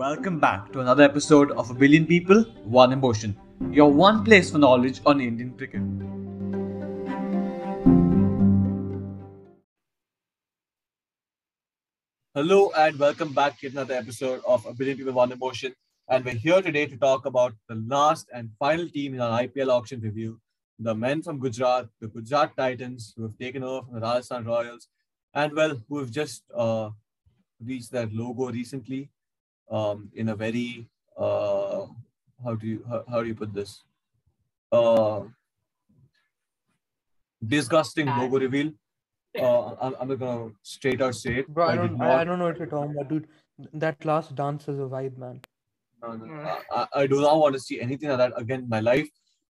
Welcome back to another episode of A Billion People, One Emotion, your one place for knowledge on Indian cricket. Hello and welcome back to another episode of A Billion People, One Emotion. And we're here today to talk about the last and final team in our IPL auction review, the men from Gujarat, the Gujarat Titans, who have taken over from the Rajasthan Royals, and well, who have just uh, reached their logo recently um, in a very uh, how do you how, how do you put this uh, disgusting logo reveal. Uh, I'm, I'm not gonna straight out say it. Bro, I did don't, not- I, I don't know what you're talking about, dude. That last dance is a vibe, man. No, no, Mm. I, I- I do not want to see anything like that again in my life.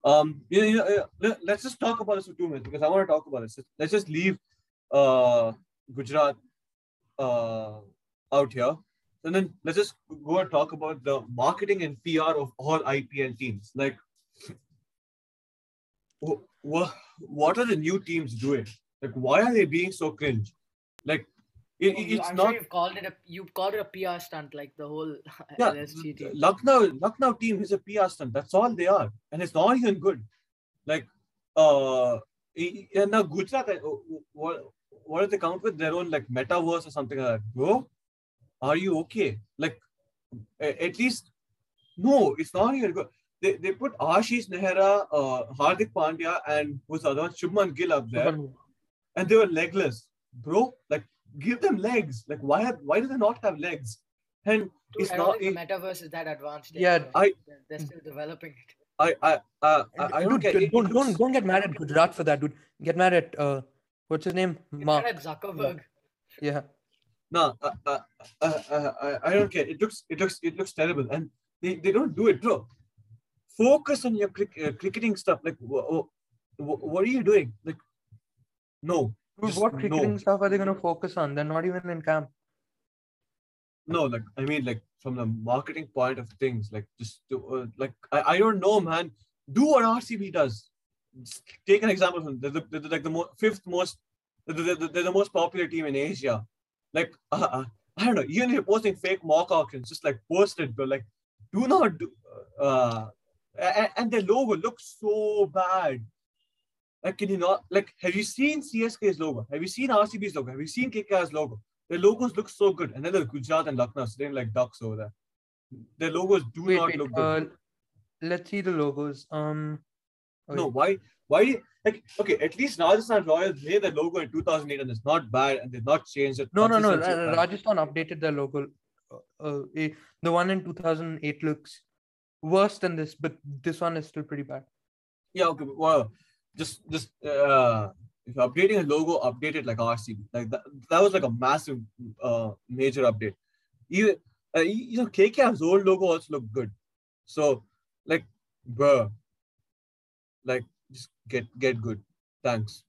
Um, you know, you know, uh, let- let's just talk about this for two minutes because I want to talk about this. Let's just leave uh, Gujarat uh, out here, and then let's just go and talk about the marketing and PR of all IPL teams. Like, what what are the new teams doing? Like, why are they being so cringe? Like, it, it- it's I'm not. sure you've called it a you've called it a PR stunt, like the whole Yeah, LSG team. Lucknow, Lucknow team is a PR stunt. That's all they are, and it's not even good. Like, uh, and now Gujarat, uh, what what do they count with their own like metaverse or something like that? Bro, are you okay? Like, at least, no, it's not even good. They, they put Ashish Nehra, uh, Hardik Pandya, and who's the other one? Shubman Gill up there, and they were legless, bro. Like, give them legs. Like, why have, why do they not have legs? And Dude, it's I don't not. think it- the metaverse is that advanced. yet, Yeah, bro. I- They're- they're still developing it. I I uh, I, I don't dude, get don't, don't, don't get mad at Gujarat for that, dude. Get mad at uh, what's his name? Is Mark. that at Zuckerberg? Yeah. No, uh, uh, uh, uh, I, I don't care. It looks it looks it looks terrible, and they, they don't do it, bro. Focus on your crick, cricketing stuff. Like, wh- wh- wh- what are you doing? Like, no, Just what no. cricketing stuff are they gonna focus on? They're not even in camp. no. Like, I mean, like from the marketing point of things, like just to, uh, like I, I don't know, man. Do what RCB does. Just take an example from they're, the, the- like the mo- fifth most. They're the, they're the most popular team in Asia. Like, uh, uh, I don't know. Even if you're posting fake mock auctions, just like post it, but like, do not do. Uh, and, and their logo looks so bad. Like, can you not? Like, have you seen CSK's logo? Have you seen RCB's logo? Have you seen KKR's logo? Their logos look so good, and then there's Gujarat and Lucknow sitting like ducks over there. Their logos do Wait, not wait. look good. Uh, let's see the logos. Um. No, why? Why? do you- Like, okay, at least Rajasthan Royals made their logo in 2008, and it's not bad, and they've not changed it. No, no, no. Ra- Rajasthan updated their logo. Uh, uh, eh, the one in 2008 looks worse than this, but this one is still pretty bad. Yeah, okay, well, just just uh, if you're updating a logo, update it like RCB. Like that, that was like a massive, uh, major update. Even uh, you you know, KKR's old logo also looked good. So, like, bruh, like just get get good. Thanks.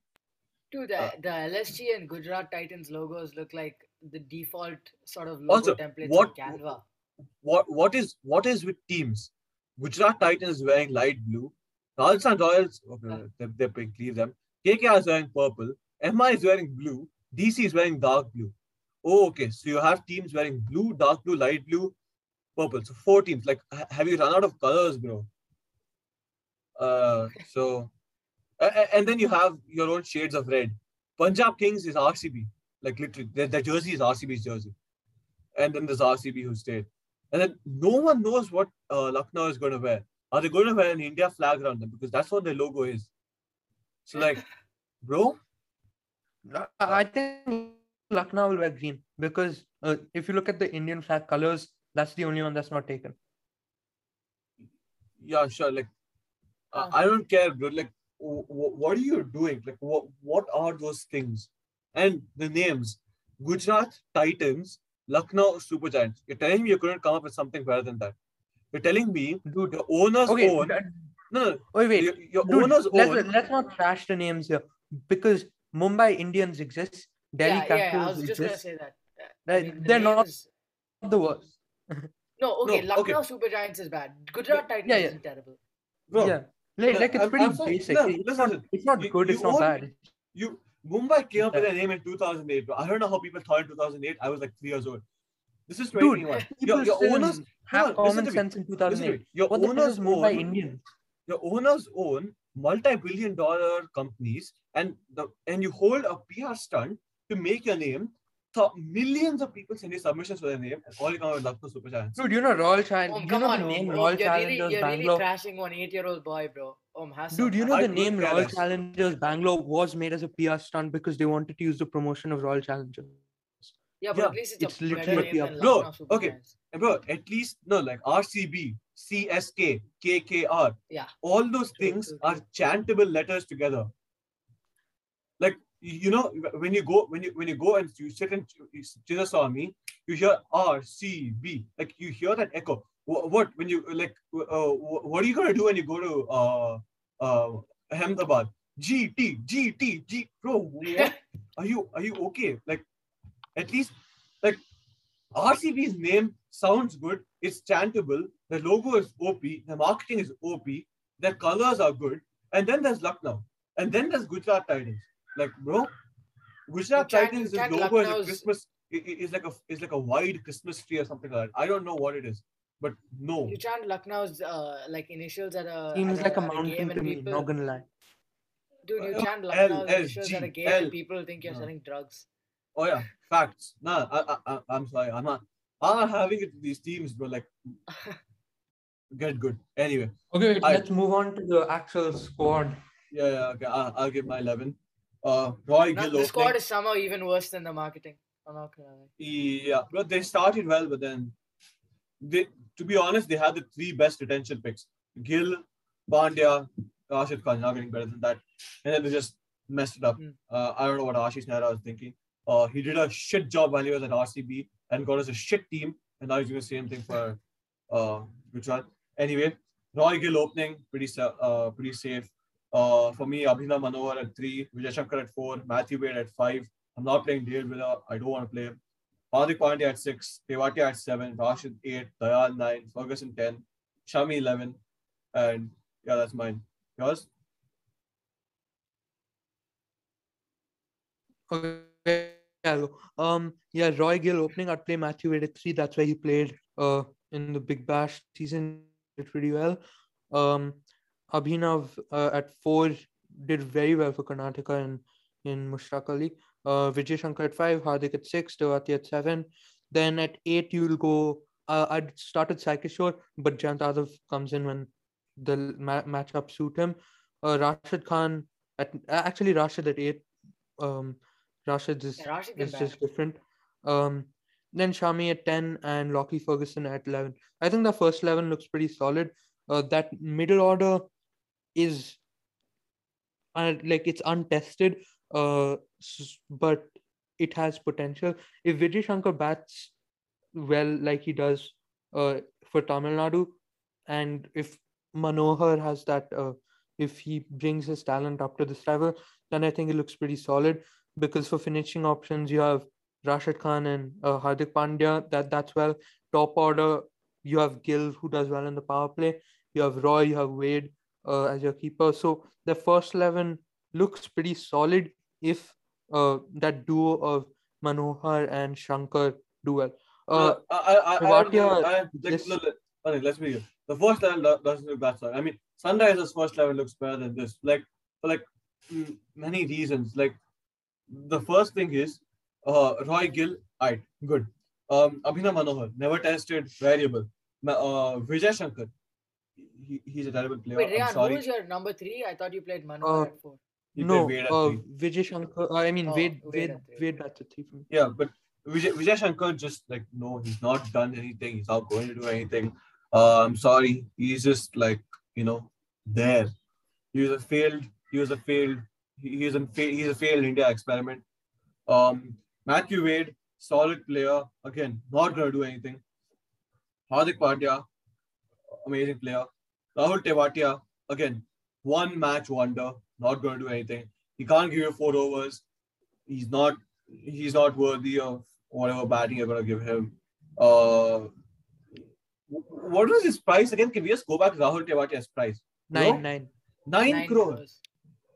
Dude, the, Uh, the LSG and Gujarat Titans logos look like the default sort of logo Also, templates what- on Canva. what what is what is with teams? Gujarat Titans wearing light blue. Rajasthan Royals, okay, Uh. they're, they're pink, leave them. KKR is wearing purple. MI is wearing blue. DC is wearing dark blue. Oh, okay. So you have teams wearing blue, dark blue, light blue, purple. So four teams. Like, have you run out of colors, bro? Uh, so, and then you have your own shades of red. Punjab Kings is RCB. Like literally, their, their jersey is RCB's jersey. And then there's RCB who stayed. And then no one knows what uh, Lucknow is going to wear. Are they going to wear an India flag around them? Because that's what their logo is. So, like, bro, I think Lucknow will wear green because uh, if you look at the Indian flag colors, that's the only one that's not taken. yeah, sure. Like, Uh. I don't care, bro. Like, w- w- what are you doing? Like, what what are those things? And the names: Gujarat Titans, Lucknow Super Giants. You're telling me you couldn't come up with something better than that? You're telling me Dude, your owners okay. own. that- No, no, Wait, wait. your, your Dude, owners let's, own. let's not trash the names here because Mumbai Indians exist, Delhi yeah, yeah, I was just gonna say that. I They- mean, the they're name not- is- The worst. No, okay. No, okay. Lucknow Super Giants is bad. Gujarat Titans yeah. isn't terrible. Bro, yeah, like, like it's pretty sorry. basic. No, it's, listen, not, it's not you- good. you It's not bad. you Mumbai came up with their name in 2008. Bro. I don't know how people thought in 2008. I was like three years old. This is Dude, 2021. people Your, your owners, have on, common sense in 2008. Your What owners own Indians? your owners own multi-billion dollar companies and the and you hold a PR stunt to make your name. So millions of people send you submissions for their name and all you come out with Lucknow Super Challenge. Dude, you know Royal Oh, Challenge. you come know on, the name Om. Royal you're really, Challengers you're really Bangalore. trashing one eight-year-old boy, bro. Oh, Om, has some Dude, you know I the name care Royal less. Challengers Bangalore was made as a PR stunt because they wanted to use the promotion of Royal Challengers. Yeah, but Yeah, at least it's, it's a literally name a than Bro, okay. And bro, at least no, like RCB, CSK, KKR. Yeah. All those things are chantable letters together. Like you know, when you go when you when you go and you sit in Chinnaswamy, you hear RCB. Like you hear that echo. What, what when you like? Uh, what are you gonna do when you go to uh uh Ahmedabad? G T G T G. Bro, what are you are you okay? Like at least like RCB's name sounds good. It's chantable. The logo is OP. The marketing is OP. Their colors are good. And then there's Lucknow. And then there's Gujarat Titans. Like, bro, Gujarat chant- Titans' chant logo is a Christmas. i- i- Is like a is like a wide Christmas tree or something like that. I don't know what it is, but no. You chant Lucknow's uh, like initials at a Seems at like a at mountain game to and me, people, not gonna lie. dude, you Uh, chant Lucknow's S, initials at a G, game L. and people think you're No. selling drugs. Oh yeah, facts. Nah, I, I, I I'm sorry. I'm not. I'm not having it with these teams, bro. Like, get good. Anyway, Okay, wait, I- let's move on to the actual squad. yeah, yeah. Okay, I, I'll give my eleven. Uh, Roy Now, Gill the opening. squad is somehow even worse than the marketing. I'm not gonna lie. Yeah, but they started well, but then they, to be honest, they had the three best retention picks: Gill, Pandya, Rashid Khan. Not getting better than that, and then they just messed it up. Hmm. Uh, I don't know what Ashish Nehra was thinking. Uh, he did a shit job while he was at RCB and got us a shit team, and now he's doing the same thing for uh, Gujarat. Anyway, Roy Gill opening pretty uh, pretty safe. Uh, for me, Abhinav Manohar at three, Vijay Shankar at four, Matthew Wade at five. I'm not playing Dale Villa. I don't want to play him. Hardik Pandya at six, Tewatia at seven, Rashid eight, Dayal nine, Ferguson ten, Shami eleven, and yeah, that's mine. Yours? Okay, Um, yeah, Roy Gill opening. I'd play Matthew Wade at three. That's where he played uh in the Big Bash season. Did pretty well. Um, Abhinav uh, at four did very well for Karnataka in in Mushtaq Ali. Uh, Vijay Shankar at five, Hardik at six, Tewati at seven. Then at eight you'll go. Uh, I'd started Saikishore, but Jayant Yadav comes in when the ma- matchup suit him. Uh, Rashid Khan at actually Rashid at eight. Um, Rashid is Yeah, Rashid bat. just different. Um, then Shami at 10 and Lockie Ferguson at 11. I think the first 11 looks pretty solid. Uh, that middle order is uh, like it's untested, uh, but it has potential. If Vijay Shankar bats well like he does uh, for Tamil Nadu, and if Manohar has that, uh, if he brings his talent up to this level, then I think it looks pretty solid because for finishing options you have Rashid Khan and uh, Hardik Pandya. That that's well. Top order you have Gill who does well in the power play. You have Roy, you have Wade uh, as your keeper. So the first eleven looks pretty solid if uh, that duo of Manohar and Shankar do well. Uh, I, I, I, I, Tewatia, I, like, this- look, look, let's be real. The first level do- doesn't look that solid. I mean, Sunrise's first level looks better than this. Like, for like mm, many reasons. Like, the first thing is, uh, Roy Gill, alright, good. Um, Abhinav Manohar, never tested, variable. Uh, Vijay Shankar, he, he's a terrible player. Wait, I'm Rian, who was your number three? I thought you played Manohar Uh, at four. No, Wade at uh. Vijay Shankar. I mean, Oh, Wade, Wade Wade, at three. Wade. That's a three. Yeah, but Vijay, Vijay Shankar just like no, he's not done anything. He's not going to do anything. Uh, I'm sorry, he's just like you know there. He was a failed. He was a failed. He, he's a fa- he's a failed India experiment. Um, Matthew Wade, solid player. Again, not gonna do anything. Hardik Pandya, amazing player. Rahul Tewatia, again, one match wonder. Not gonna do anything. He can't give you four overs. He's not he's not worthy of whatever batting you're gonna give him. Uh, what was his price again? Can we just go back to Rahul Tewatia's price? Nine, No? nine. Nine, Nine crore. crores.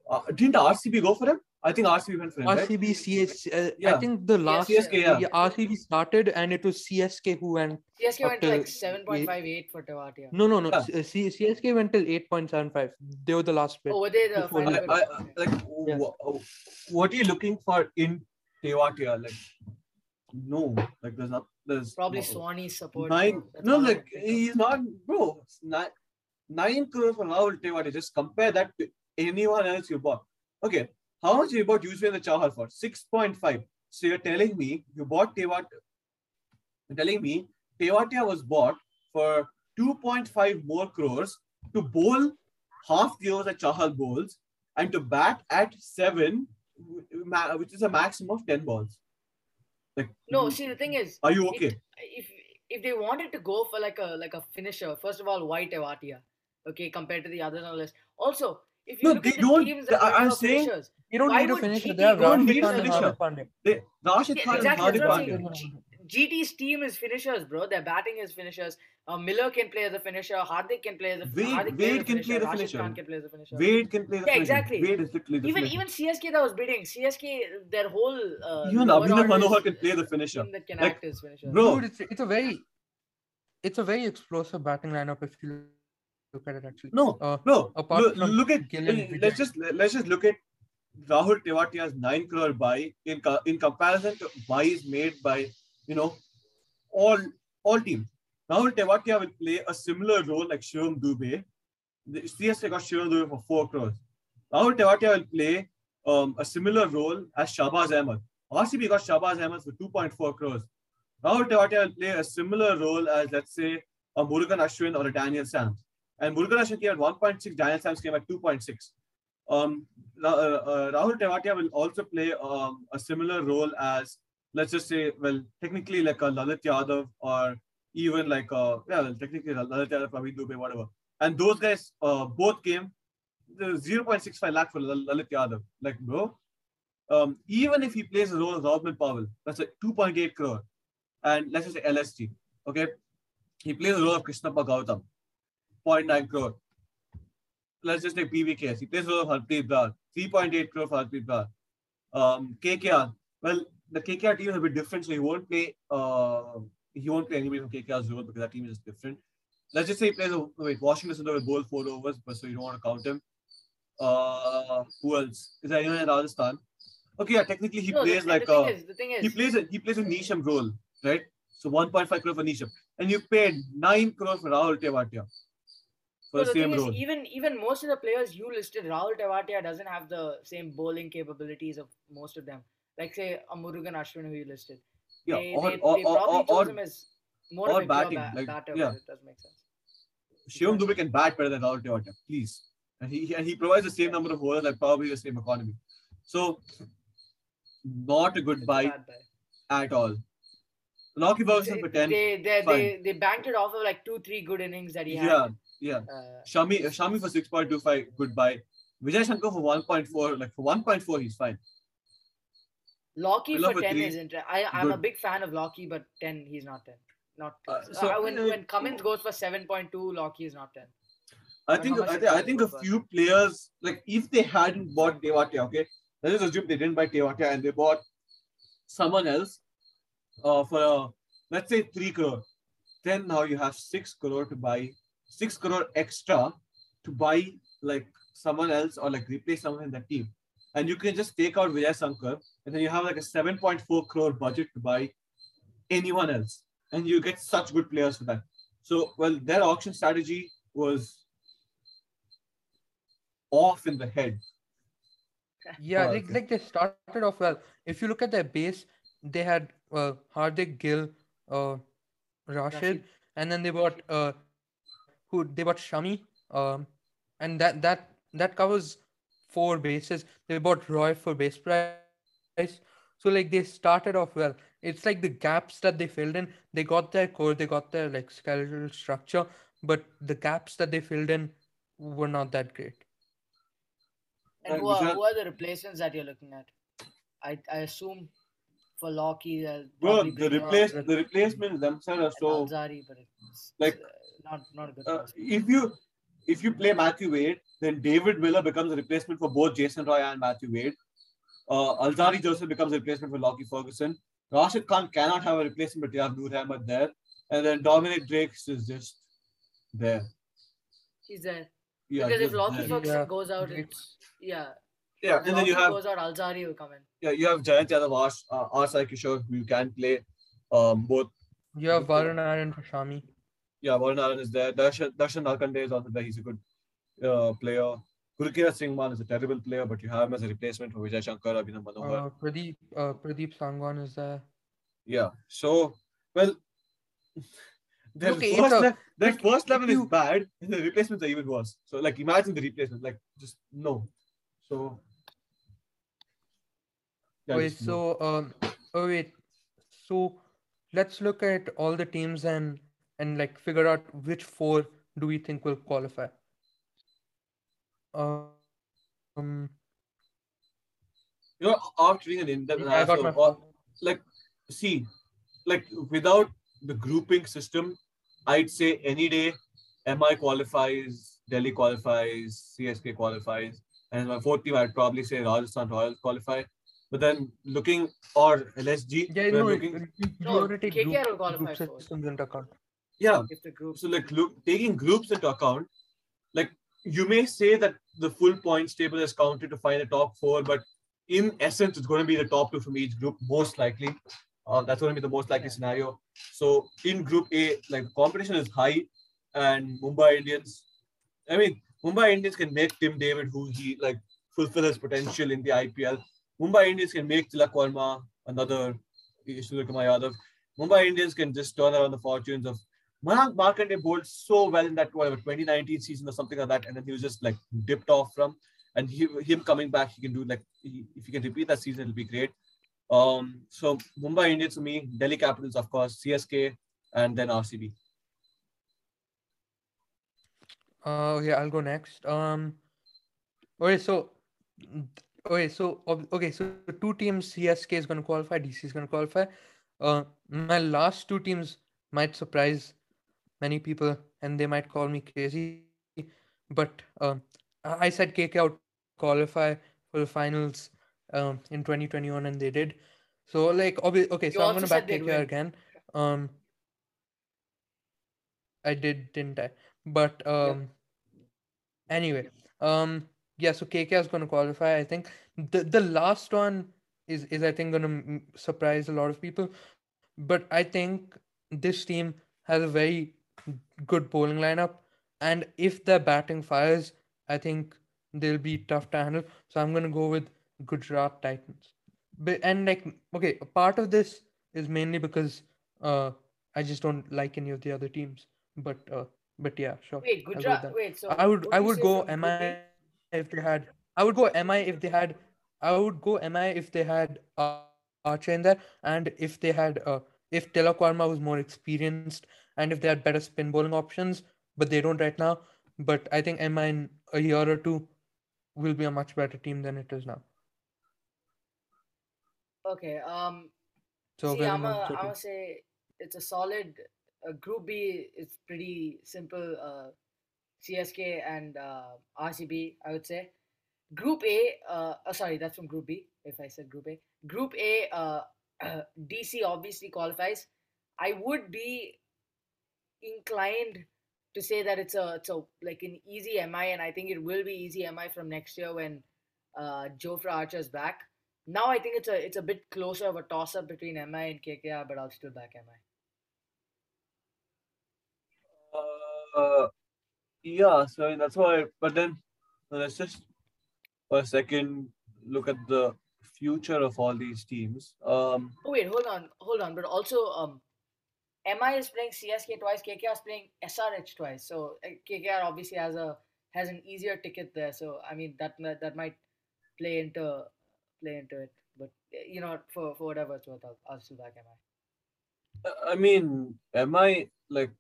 Uh, didn't RCB go for him? I think RCB went for him, right? RCB, CS. Uh, Yeah. I think the last CSK, yeah. RCB started and it was CSK who went. CSK went to like 7.58 for Tewatia. No, no, no. Yeah. C- C- CSK went till 8.75. They were the last bit. Oh, were they the final I, bid? I, like, Yeah. what are you looking for in Tewatia? Like, no, like there's not. There's Probably no- Swanee support. Nine. No, like could think of. he's not, bro. Nine, nine crores for Rahul Tewatia. Just compare that to anyone else you bought. Okay, how much you bought Yuzvendra Chahal for? Six point five. So you're telling me you bought Tewatia? You're telling me Tewatia was bought for two point five more crores to bowl half the overs that Chahal bowls and to bat at seven, which is a maximum of ten balls. Like, No, see the thing is, are you it- okay? if if they wanted to go for like a like a finisher, first of all, why Tewatia? Okay, compared to the others on the list. Also, if you No, look they the don't- teams I, I'm saying- finishers, You don't Why need a would finisher. GT They have go and Rashid need a Khan and finisher? Hardik Pandya. They, Rashid Khan exactly, and that's Hardik Pandya. GT's team is finishers, bro. Their batting is finishers. Uh, Miller can play as a finisher. Hardik can play as a Wade- Hardik plays Wade as a can play finisher. the Rashid finisher. Khan can play as a finisher. Wade can play the Yeah, finisher. exactly. Wade is literally the even finisher. even CSK that was bidding, CSK their whole uh, Even lower Abhinav order Manohar can play the finisher. that can Like, act as finishers. bro, Dude, it's, it's a very, it's a very explosive batting lineup if you look at it actually. No, Uh, bro. apart Look, from look at let's just let's just look at Rahul Tewatia's nine crore buy in in comparison to buys made by you know all all teams. Rahul Tewatia will play a similar role like Shivam Dubey. The CSK got Shivam Dubey for four crores. Rahul Tewatia will play um, a similar role as Shahbaz Ahmed. RCB got Shahbaz Ahmed for 2.4 crores. Rahul Tewatia will play a similar role as, let's say, a Murugan Ashwin or a Daniel Sams. And Ashwin came at 1.6, Daniel Sams came at 2.6. Um, uh, uh, Rahul Tewatia will also play um, a similar role as, let's just say, well, technically like a Lalit Yadav or even like, a, yeah, well, technically Lalit Yadav, Praveen Dubey, whatever. And those guys uh, both came 0.65 lakh for Lalit Yadav. Like, bro, um, even if he plays the role of Rovman Powell, that's like 2.8 crore. And let's just say LSG, okay? He plays the role of Krishna Gautam, 0.9 crore. Let's just take PBKS. He plays the role of Harpreet Brar, 3.8 crore for Harpreet Brar. Um, KKR, well, the KKR team is a bit different, so he won't play. Uh, he won't play anybody from KKR's role because that team is just different. Let's just say he plays. A, wait, Washington Sundar will bowl four overs, but so you don't want to count him. Uh, who else? Is there anyone in Rajasthan? Okay, yeah, technically he no, plays the like thing a is, the is, he plays a he plays a Neesham role, right? So 1.5 crore for Neesham, and you paid nine crore for Rahul Tewatia no, the thing is, even even most of the players you listed, Rahul Tewatia doesn't have the same bowling capabilities of most of them. Like say a Murugan Ashwin who you listed. Yeah, they, or they, or they or, or, or more or of a pure batting, ba- like, yeah. it does make sense. Shivam Dubey can bat better than Rahul Tewatia, please, and he and he provides the same number of bowlers at probably the same economy. So, not a good buy buy. at all. Lockie Ferguson for ten. they, they, fine. they, they banked it off of like two, three good innings that he had. Yeah, yeah. Uh, Shami Shami for six point two five, good buy. Vijay Shankar for one point four, like for one point four, he's fine. Lockie for for 10 three. is interesting. I, I'm a big fan of Lockie, but 10, he's not 10. Not Uh, uh, so, when, uh, when Cummins goes for 7.2, Lockie is not 10. I think I I think a few players like if they hadn't bought Tewatia, okay, let's just assume they didn't buy Tewatia and they bought someone else uh, for uh, let's say three crore. Then now you have six crore to buy six crore extra to buy like someone else or like replace someone in that team. And you can just take out Vijay Shankar and then you have like a 7.4 crore budget to buy anyone else. And you get such good players for that. So, well, their auction strategy was off in the head. Yeah, Oh, like, okay. like they started off well. If you look at their base, they had uh, Hardik Gill, uh, Rashid, Rashid. and then they bought uh, who they bought Shami, um, and that that that covers four bases. They bought Roy for base price, so like they started off well. It's like the gaps that they filled in. They got their core, they got their like skeletal structure, but the gaps that they filled in were not that great. And And who are, who are the replacements that you're looking at? I, I assume for Lockie, they'll Bro, the replace the replacements themselves are so Alzarri, but it's like, uh, not, not a good uh, if you if you play Matthew Wade, then David Miller becomes a replacement for both Jason Roy and Matthew Wade. Uh, Alzarri Joseph becomes a replacement for Lockie Ferguson. Rashid Khan cannot have a replacement, but you have Noor Ahmed there. And then Dominic Drakes is just there. He's there. Yeah, because if just Lockie. Ferguson Yeah, goes out, it's yeah. Yeah, If and then you have goes out, Alzarri will come in. yeah, you have Jayant Yadav, Ars, uh, R. Sai Kishore, who you can play. Um, both You have Varun Aaron for Shami. yeah, Varun Aaron is there. Darshan, Darshan Nalkande is also there. He's a good uh, player. Gurkeerat Singh Mann is a terrible player, but you have him as a replacement for Vijay Shankar, Abhinav Manohar. Uh, Pradeep uh, Pradeep Sangwan is there. Yeah. So, well, their Okay, first, a- le- their if- first if level is bad, and the replacements are even worse. So, like, imagine the replacement. Like, just no. So, wait, so um, oh wait, so let's look at all the teams and and like figure out which four do we think will qualify. Um, you know, after doing an in-depth analysis all- like, see, like, without the grouping system, I'd say any day, MI qualifies, Delhi qualifies, CSK qualifies, and my fourth team, I'd probably say Rajasthan Royals qualify. But then looking or LSG, Yeah, we're no, looking, you, you No, KKR group, will qualify group first. systems into account. yeah. If the group So like look, taking groups into account, like you may say that the full points table is counted to find the top four, but in essence, it's going to be the top two from each group, most likely. Uh, that's going to be the most likely Yeah. scenario. So in Group A, like competition is high, and Mumbai Indians. I mean, Mumbai Indians can make Tim David, who he like fulfill his potential in the IPL. Mumbai Indians can make Tilak Varma, another Surya Kumar Yadav. Mumbai Indians can just turn around the fortunes of Mayank Markande bowled so well in that whatever 2019 season or something like that, and then he was just like dipped off from. And he, him coming back, he can do like he, if he can repeat that season, it'll be great. Um, so Mumbai Indians for me, Delhi Capitals, of course, CSK, and then RCB. Uh, okay, I'll go next. Um, okay, so, okay, so okay, so two teams CSK is going to qualify, DC is going to qualify. Uh, my last two teams might surprise many people, and they might call me crazy, but um, I said KK out qualify for the finals um in 2021, and they did. So like, obvi- okay, You so I'm going to back win. again. Um, I did, didn't I? But um. Anyway, um, yeah, so KK is going to qualify. I think the the last one is is I think going to surprise a lot of people, but I think this team has a very good bowling lineup, and if their batting fires, I think they'll be tough to handle. So I'm going to go with Gujarat Titans. But and like okay, part of this is mainly because uh I just don't like any of the other teams, but uh but yeah, sure. wait, Gujarat. Wait, so I would I would go Am I? If they had I would go MI if they had I would go MI if they had uh, Archer in there and if they had uh, if Tilak Varma was more experienced and if they had better spin bowling options, but they don't right now. But I think MI in a year or two will be a much better team than it is now. Okay. Um. So See, I'm a, I'm gonna say it's a solid uh, Group B. It's pretty simple. Uh, CSK and uh, RCB, I would say. Group A, uh, oh, sorry, that's from Group B. If I said Group A, Group A, uh, DC obviously qualifies. I would be inclined to say that it's a it's a like an easy MI, and I think it will be easy MI from next year when uh, Jofra Archer is back. Now I think it's a it's a bit closer of a toss up between MI and KKR, but I'll still back MI. Uh, yeah, so I mean, that's why. But then uh, let's just for a second look at the future of all these teams. Um, Oh wait, hold on, hold on. But also, um, MI is playing CSK twice. KKR is playing SRH twice. So uh, KKR obviously has a has an easier ticket there. So I mean that that might play into play into it. But uh, you know, for for whatever it's worth, I'll, I'll still back MI. I mean, am I like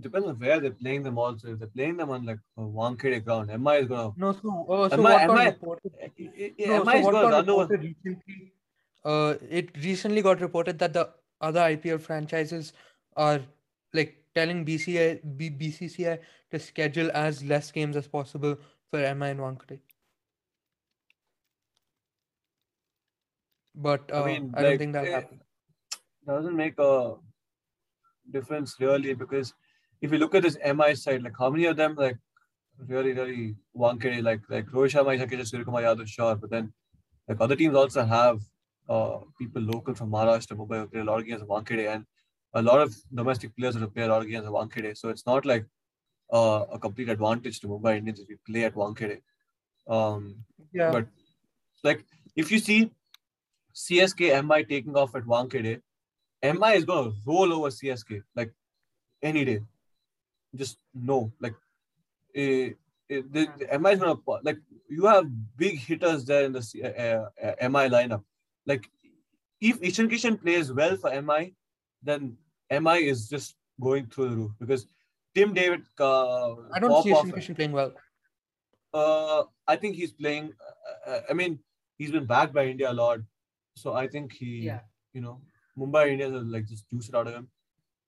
depends on where they're playing them also. If they're playing them on like a Wankhede ground, MI is gonna No, so, uh, so Am I- what am reported? yeah, No, MI so is what gonna got run over. reported recently? Uh, it recently got reported that the other IPL franchises are like telling BCI, B, BCCI to schedule as less games as possible for MI and Wankhede. but uh, I I, mean, don't like, think that'll eh, happen. doesn't make a difference really because if you look at this MI side, like how many of them like really, really wanky, like like Rohit Sharma, Ishan Kishan, Surya Kumar Yadav, sure, but then like other teams also have uh, people local from Maharashtra, Mumbai who play a lot of games of Wankhede and a lot of domestic players who play a lot of games of Wankhede. So it's not like uh, a complete advantage to Mumbai Indians if you play at Wankhede. Um, Yeah, but like if you see CSK MI taking off at Wankhede, MI is gonna roll over CSK like any day. Just no, like eh, eh, the, the MI is gonna like you have big hitters there in the uh, uh, uh, MI lineup. Like if Ishan Kishan plays well for MI, then MI is just going through the roof because Tim David. Uh, I don't see Ishan Kishan playing well. uh, I think he's playing. Uh, I mean, he's been backed by India a lot, so I think he, Yeah. you know, Mumbai Indians will like just juice it out of him.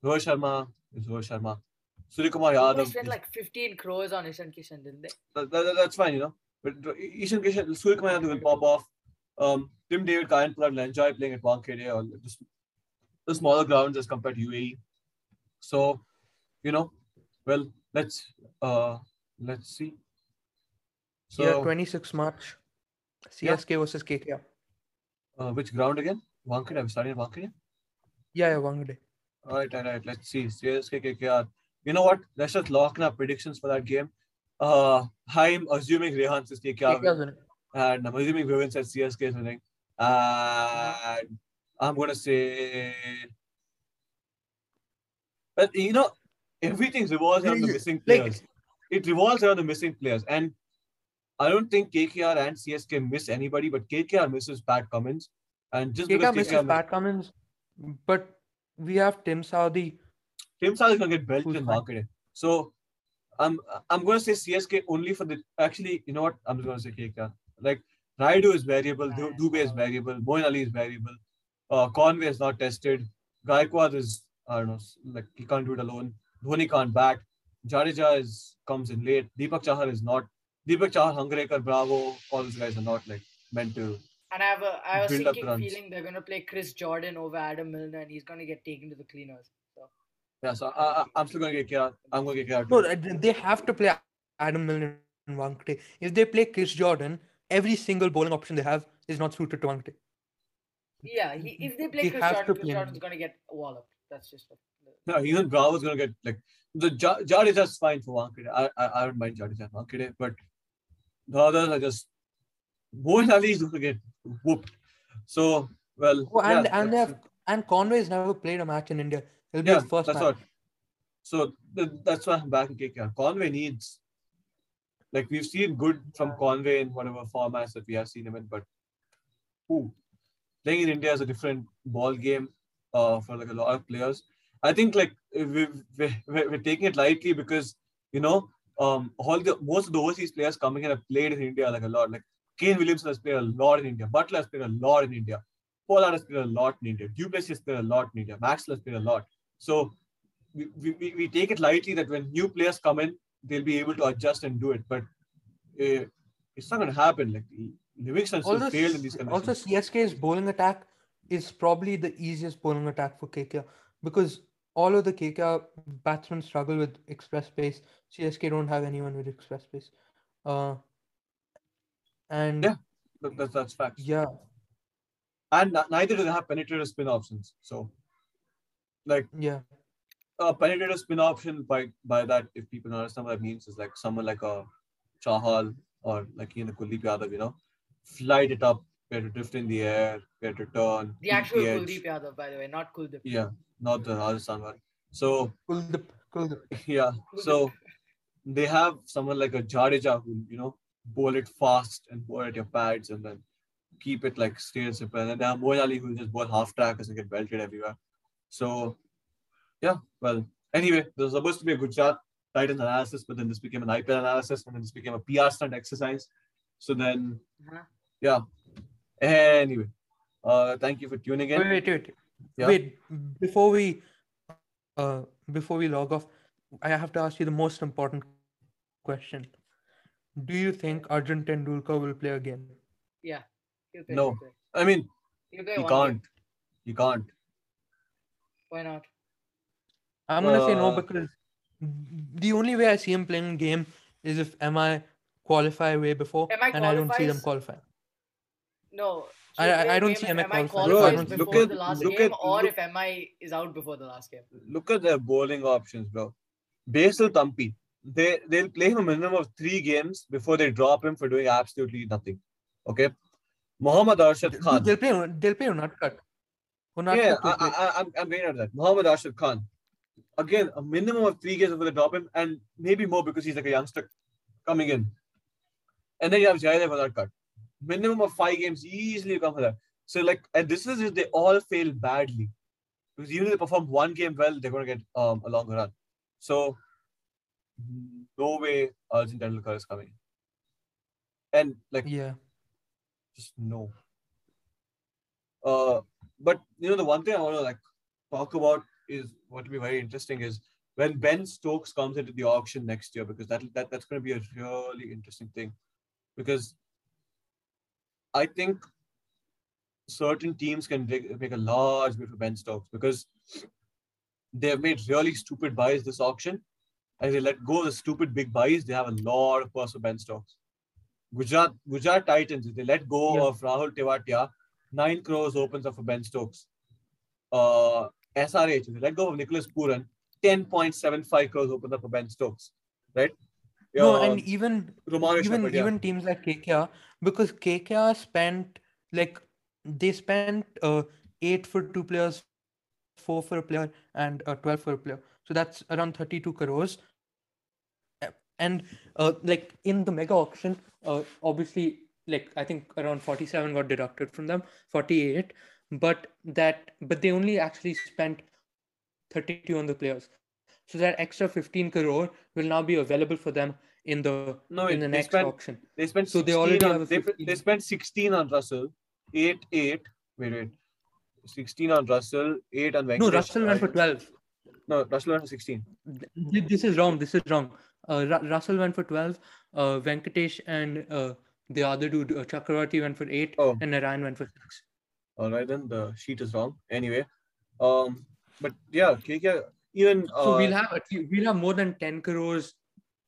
Rohit Sharma is Rohit Sharma. Surya Kumar They Yadav. spent like 15 crores on Ishan Kishan, didn't they? that, that- that's fine, you know. But Ishan Kishan, Surya Kumar Yadav will pop off. Um, Tim David, Kieron Pollard will enjoy playing at Wankhede or just the smaller grounds as compared to UAE. So, you know, well, let's uh let's see. So, yeah, 26 March. Yeah. CSK versus KKR. uh, which ground again? Wankhede. I'm starting at Wankhede. Yeah, yeah, Wankhede. All right, all right. Let's see. CSK KKR. You know what? Let's just lock in our predictions for that game. Uh, I'm assuming Rehan says KKR, KKR's winning. and I'm assuming Vivin says CSK is winning. And I'm gonna say, but you know, everything revolves around the Yeah, missing like- players. it revolves around the missing players, and I don't think KKR and CSK miss anybody, but KKR misses Pat Cummins, and just KKR because misses KKR Pat Cummins, but we have Tim Southee. Tim Sal is gonna get belted in fine. So I'm I'm gonna say CSK only for the actually, you know what? I'm just gonna say KKR. Like Rayudu is variable, Du- Dubé is variable, Moeen Ali is variable, uh, Conway is not tested, Gaikwad is I don't know, like he can't do it alone. Dhoni can't bat. Jadeja is comes in late. Deepak Chahar is not. Deepak Chahar, Hangargekar, Bravo, all these guys are not like meant to. And I have a I have a sinking feeling they're gonna play Chris Jordan over Adam Milner, and he's gonna get taken to the cleaners. So Yeah, so I, I, I'm still gonna get KKR. I'm gonna get KKR. No, they have to play Adam Milner and Wankhede. If they play Chris Jordan, every single bowling option they have is not suited to Wankhede. yeah, he, if they play He Chris has Jordan, to Chris play him. Jordan's gonna get walloped. That's just what. No, even Bravo's gonna get like the Ja- Jadeja's fine for Wankhede. I, I I don't mind Jadeja and Wankhede, but the others are just Moeen Ali is gonna get whooped. So well, Oh, and yeah, and they that's- have and Conway's never played a match in India. It'll be yeah, his first that's match. what. So th- that's why I'm back in KKR. Conway needs like we've seen good from Conway in whatever formats that we have seen him in, but who playing in India is a different ball game uh, for like a lot of players. I think like we we we're taking it lightly because you know um all the most of the overseas players coming in have played in India like a lot. Like Kane Williamson has played a lot in India. Buttler has played a lot in India. Pollard has played a lot in India. du Plessis has played a lot in India. Maxwell has played a lot. So we, we, we- take it lightly that when new players come in, they'll be able to adjust and do it. But uh, it's not going to happen. Like Livingstone still Also, failed in these conditions. also CSK's bowling attack is probably the easiest bowling attack for KKR because all of the KKR batsmen struggle with express pace. CSK don't have anyone with express pace. Uh, and Yeah. That- that's, that's facts. yeah, And neither do they have penetrative spin options. So, like yeah. a penetrative spin option by by that, if people don't understand what that means, is like someone like a Chahal or like in the Kuldeep Yadav, you know, flight it up, get to drift in the air, get to turn. The actual edge. Kuldeep Yadav, by the way, not Kuldeep. Yeah, not the Rajasthan one. So Kuldeep, Kuldeep. yeah, so they have someone like a Jadeja who you know bowl it fast and bowl at your pads and then keep it like straight and simple. And then they have Moeen Ali who just bowl half trackers and get belted everywhere. So yeah, well, anyway, there was supposed to be a Gujarat Titans analysis, but then this became an IPL analysis, and then this became a PR stunt exercise. So then, Uh-huh. yeah. Anyway, uh, thank you for tuning in. Wait, wait, wait. Yeah. Wait, before we uh before we log off, I have to ask you the most important question. Do you think Arjun Tendulkar will play again? Yeah. No. I mean, He'll play He one game. can't. He can't. Why not? I'm gonna say no Uh, because the only way I see him playing game is if MI qualify way before, MI and I don't see them qualifies- qualify. No. I- he'll I- play I a don't see if MI MI qualifying. qualifies Bro, before look the at- last look game, at- or look- if MI is out before the last game. Look at their bowling options, bro. Basil Thampi. They they'll play him a minimum of three games before they drop him for doing absolutely nothing. Okay. Mohammad Arshad Khan. They'll play. They'll play Unadkat. Yeah, I, I, I'm, I'm getting at that. Mohammad Ashraf Khan. Again, a minimum of three games before they drop him, and maybe more because he's like a youngster coming in. And then you have Jaidev Adarkar. Minimum of five games easily come for that. So, like, and this is if they all fail badly. Because even if they perform one game well, they're going to get um, a longer run. So, no way Arjun Tendulkar is coming. And, like, Yeah. just no. Uh, but you know the one thing I want to like talk about is what will be very interesting is when Ben Stokes comes into the auction next year because that that that's going to be a really interesting thing because I think certain teams can make, make a large bid for Ben Stokes because they have made really stupid buys this auction. As they let go of the stupid big buys, they have a lot of purse for Ben Stokes. Gujarat Gujarat Titans, if they let go Yeah. of Rahul Tewatia, nine crores opens up for Ben Stokes. Uh, SRH, let go of Nicholas Pooran, 10.75 crores opens up for Ben Stokes. Right? No, Um, and even Romario even Shepherd, yeah. even teams like KKR because KKR spent like they spent uh eight for two players, four for a player, and uh, twelve for a player. So that's around thirty-two crores. And uh, like in the mega auction, uh, obviously, like I think around forty-seven got deducted from them, forty-eight. But that, but they only actually spent thirty-two on the players. So that extra fifteen crore will now be available for them in the No, in the next spent- auction. They spent So they already on, have they, they spent 16 on Russell, 8 8. Wait, wait. 16 on Russell, 8 on Venkatesh. No, Russell went for 12. No, Russell went for 16. This is wrong. This is wrong. Uh, Ru- Russell went for 12. Uh, Venkatesh and uh, the other dude, uh, Chakravarti, went for 8. Oh. And Narayan went for 6. All right, then the sheet is wrong. Anyway, um, but yeah, KK, even uh, So we'll have we'll have more than 10 crores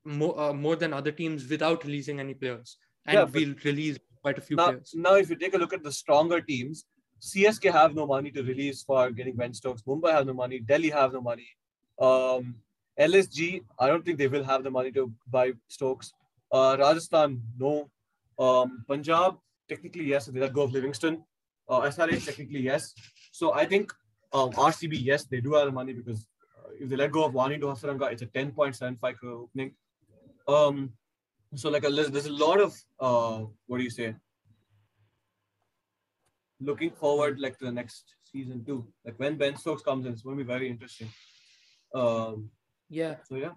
more uh, more than other teams without releasing any players. And Yeah, we'll release quite a few now, players. now if you take a look at the stronger teams, CSK have no money to release for getting Ben Stokes. Mumbai have no money. Delhi have no money. Um, LSG, I don't think they will have the money to buy Stokes. Uh, Rajasthan, no. Um, Punjab, technically yes. They let go of Livingstone. Uh, SRH, technically yes. So I think um, RCB, yes, they do have the money because uh, if they let go of Wanindu Hasaranga, it's a 10.75 crore opening. Um, so like a, there's there's a lot of uh, what do you say? Looking forward like to the next season too. Like when Ben Stokes comes in, it's going to be very interesting. Um, Yeah. so yeah.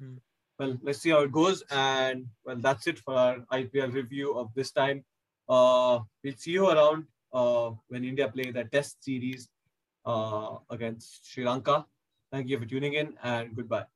Hmm. Well, let's see how it goes. And well, that's it for our IPL review of this time. Uh, we'll see you around uh, when India play the test series uh, against Sri Lanka. Thank you for tuning in and goodbye.